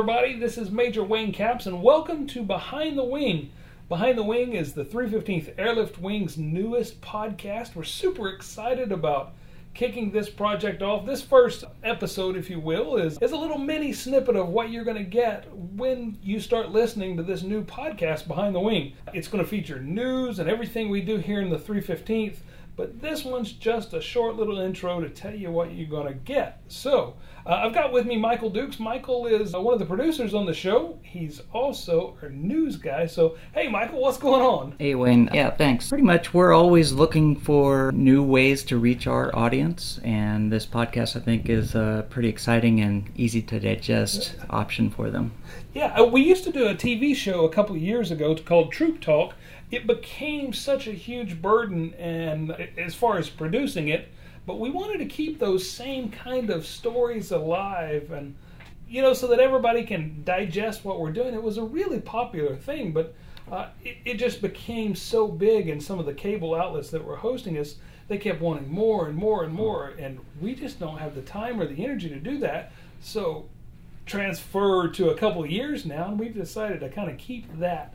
everybody. This is Major Wayne Capps, and welcome to Behind the Wing. Behind the Wing is the 315th Airlift Wing's newest podcast. We're super excited about kicking this project off. This first episode, if you will, is, is a little mini snippet of what you're going to get when you start listening to this new podcast, Behind the Wing. It's going to feature news and everything we do here in the 315th, but this one's just a short little intro to tell you what you're going to get. So, uh, I've got with me Michael Dukes. Michael is uh, one of the producers on the show. He's also our news guy. So, hey, Michael, what's going on? Hey, Wayne. Yeah, thanks. Pretty much, we're always looking for new ways to reach our audience, and this podcast, I think, is a pretty exciting and easy to digest option for them. Yeah, uh, we used to do a TV show a couple of years ago called Troop Talk. It became such a huge burden, and as far as producing it, but we wanted to keep those same kind of stories alive and you know so that everybody can digest what we're doing. It was a really popular thing but uh, it, it, just became so big and some of the cable outlets that were hosting us they kept wanting more and more and more and we just don't have the time or the energy to do that. So transfer to a couple years now and we've decided to kind of keep that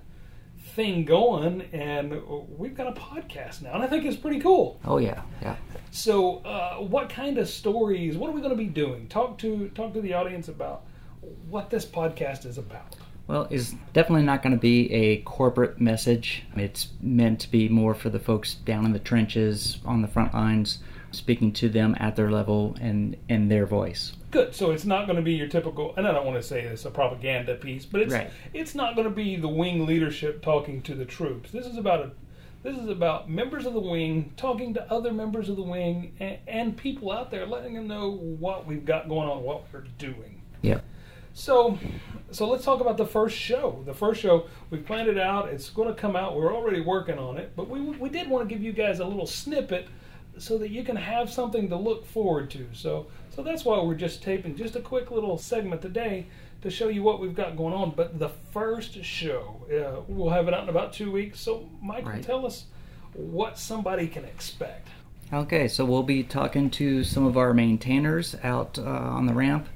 thing going, and we've got a podcast now, and I think it's pretty cool. Oh yeah, yeah. So, uh, what kind of stories? What are we going to be doing? Talk to talk to the audience about what this podcast is about. Well, it's definitely not going to be a corporate message. It's meant to be more for the folks down in the trenches, on the front lines, speaking to them at their level and in their voice. Good. So it's not going to be your typical, and I don't want to say this a propaganda piece, but it's right. it's not going to be the wing leadership talking to the troops. This is about a this is about members of the wing talking to other members of the wing and, and people out there, letting them know what we've got going on, what we're doing. Yeah. So, so let's talk about the first show. The first show we planned it out. It's going to come out. We're already working on it, but we we did want to give you guys a little snippet so that you can have something to look forward to. So, so that's why we're just taping just a quick little segment today to show you what we've got going on. But the first show, uh, we'll have it out in about two weeks. So, Michael, right. tell us what somebody can expect. Okay, so we'll be talking to some of our maintainers out uh, on the ramp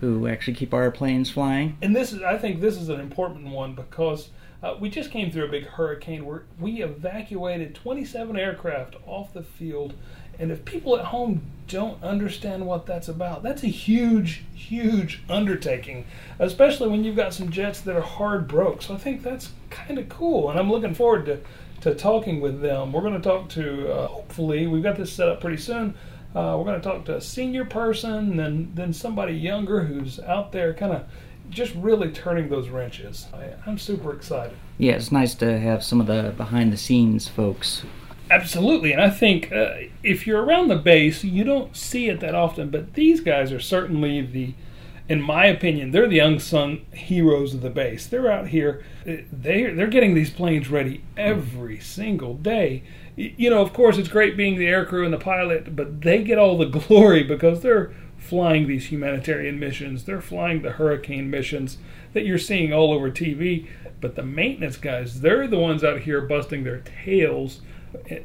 who actually keep our planes flying. And this is, I think, this is an important one because uh, we just came through a big hurricane where we evacuated 27 aircraft off the field. And if people at home don't understand what that's about, that's a huge, huge undertaking, especially when you've got some jets that are hard broke. So I think that's kind of cool. And I'm looking forward to, to talking with them. We're going to talk to, uh, hopefully, we've got this set up pretty soon. Uh, we're going to talk to a senior person, then then somebody younger who's out there kind of just really turning those wrenches. I, am super excited. Yeah, it's nice to have some of the behind the scenes folks. Absolutely, and I think uh, if you're around the base, you don't see it that often, but these guys are certainly the, in my opinion, they're the unsung heroes of the base. They're out here, uh, they they're getting these planes ready every single day. You know, of course, it's great being the aircrew and the pilot, but they get all the glory because they're flying these humanitarian missions. They're flying the hurricane missions that you're seeing all over TV. But the maintenance guys, they're the ones out here busting their tails.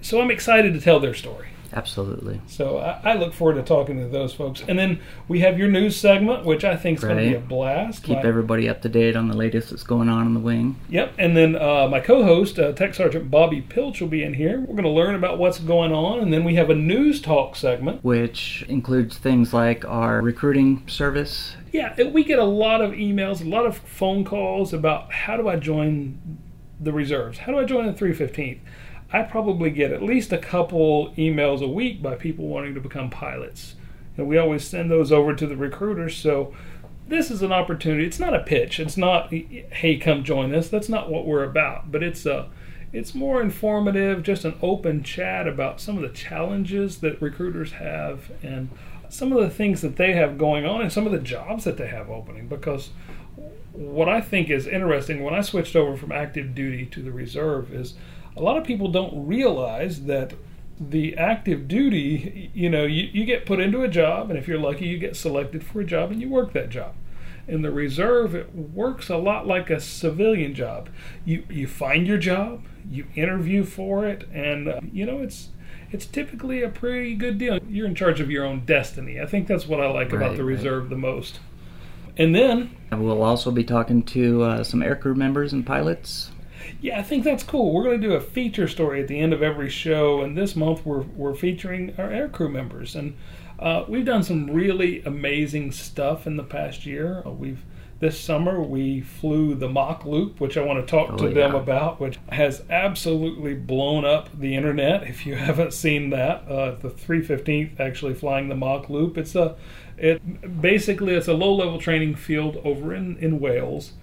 So I'm excited to tell their story. Absolutely. So I, I, look forward to talking to those folks. And then we have your news segment, which I think is right. going to be a blast. Keep my, everybody up to date on the latest that's going on in the wing. Yep. And then uh, my co-host, uh, Tech Sergeant Bobby Pilch, will be in here. We're going to learn about what's going on, and then we have a news talk segment, which includes things like our recruiting service. Yeah, we get a lot of emails, a lot of phone calls about how do I join the reserves? How do I join the 315th? I probably get at least a couple emails a week by people wanting to become pilots. And we always send those over to the recruiters. So this is an opportunity. It's not a pitch. It's not, hey, come join us. That's not what we're about. But it's a, it's more informative, just an open chat about some of the challenges that recruiters have and some of the things that they have going on and some of the jobs that they have opening. Because what I think is interesting when I switched over from active duty to the reserve is a lot of people don't realize that the active duty, you know, you, you get put into a job, and if you're lucky, you get selected for a job and you work that job. In the reserve, it works a lot like a civilian job. You you find your job, you interview for it, and uh, you know it's it's typically a pretty good deal. You're in charge of your own destiny. I think that's what I like right, about the reserve right. the most. And then we'll also be talking to uh, some aircrew members and pilots. Yeah, I think that's cool. We're going to do a feature story at the end of every show, and this month we're we're featuring our aircrew members, and uh, we've done some really amazing stuff in the past year. Uh, we've this summer we flew the Mach Loop, which I want to talk Oh, to yeah. them about, which has absolutely blown up the internet. If you haven't seen that, uh, the 315th actually flying the Mach Loop. It's a it basically it's a low level training field over in in Wales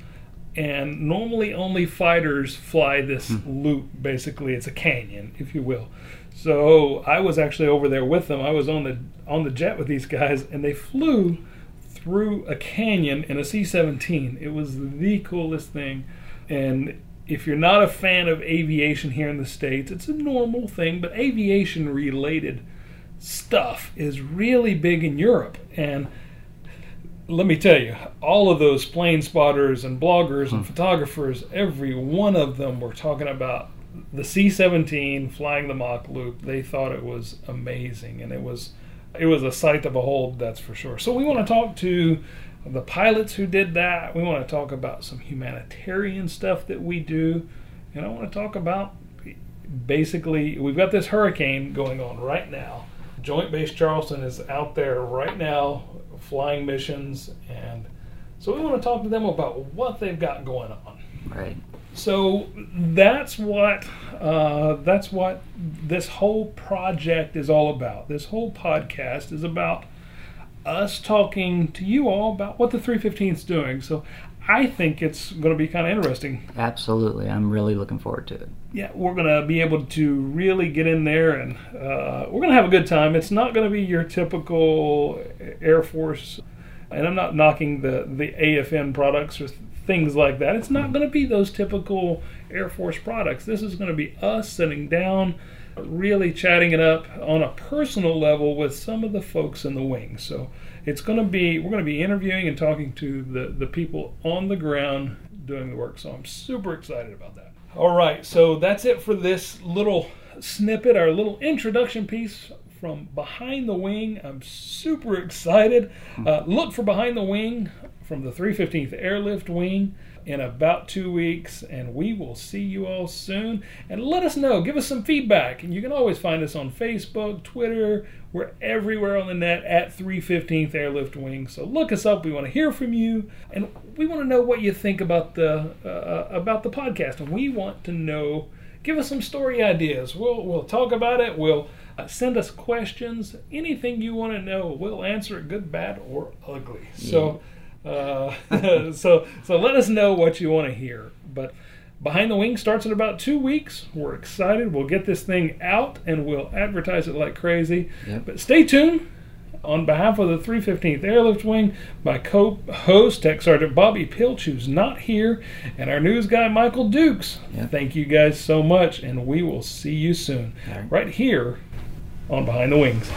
and normally only fighters fly this hmm. loop basically. It's a canyon if you will. So i was actually over there with them. I was on the on the jet with these guys and they flew through a canyon in a c-17 it was the coolest thing. And if you're not a fan of aviation here in the states it's a normal thing but aviation related stuff is really big in europe. And let me tell you, all of those plane spotters and bloggers and hmm. photographers, every one of them were talking about the C-17 flying the Mach loop. They thought it was amazing, and it was it was a sight to behold. That's for sure. So we want to talk to the pilots who did that. We want to talk about some humanitarian stuff that we do, and I want to talk about basically we've got this hurricane going on right now. Joint Base Charleston is out there right now flying missions, and so we want to talk to them about what they've got going on. Right. So that's what uh, that's what this whole project is all about. This whole podcast is about us talking to you all about what the 315 is doing. So I think it's going to be kind of interesting Absolutely. I'm really looking forward to it. yeah, we're gonna be able to really get in there and uh, we're gonna have a good time. It's not gonna be your typical Air Force, and I'm not knocking the the AFN products or things like that. It's not gonna be those typical Air Force products. This is gonna be us sitting down, really chatting it up on a personal level with some of the folks in the wing. So it's gonna be we're gonna be interviewing and talking to the the people on the ground doing the work. So I'm super excited about that. All right, so that's it for this little snippet, our little introduction piece from Behind the Wing. I'm super excited. Uh, look for Behind the Wing from the 315th Airlift Wing in about two weeks, and we will see you all soon. And let us know, give us some feedback. And you can always find us on Facebook, Twitter. We're everywhere on the net at 315th Airlift Wing. So look us up. We want to hear from you, and we want to know what you think about the uh, about the podcast. And we want to know. Give us some story ideas. We'll we'll talk about it. We'll uh, send us questions. Anything you want to know, we'll answer it, good, bad, or ugly. So. Uh, so so let us know what you want to hear. But Behind the Wing starts in about two weeks. We're excited. We'll get this thing out and we'll advertise it like crazy. Yep. But stay tuned. On behalf of the 315th Airlift Wing, my co-host Tech Sergeant Bobby Pilch, who's not here, and our news guy Michael Dukes. Yep. Thank you guys so much, and we will see you soon, right. right here on Behind the Wings.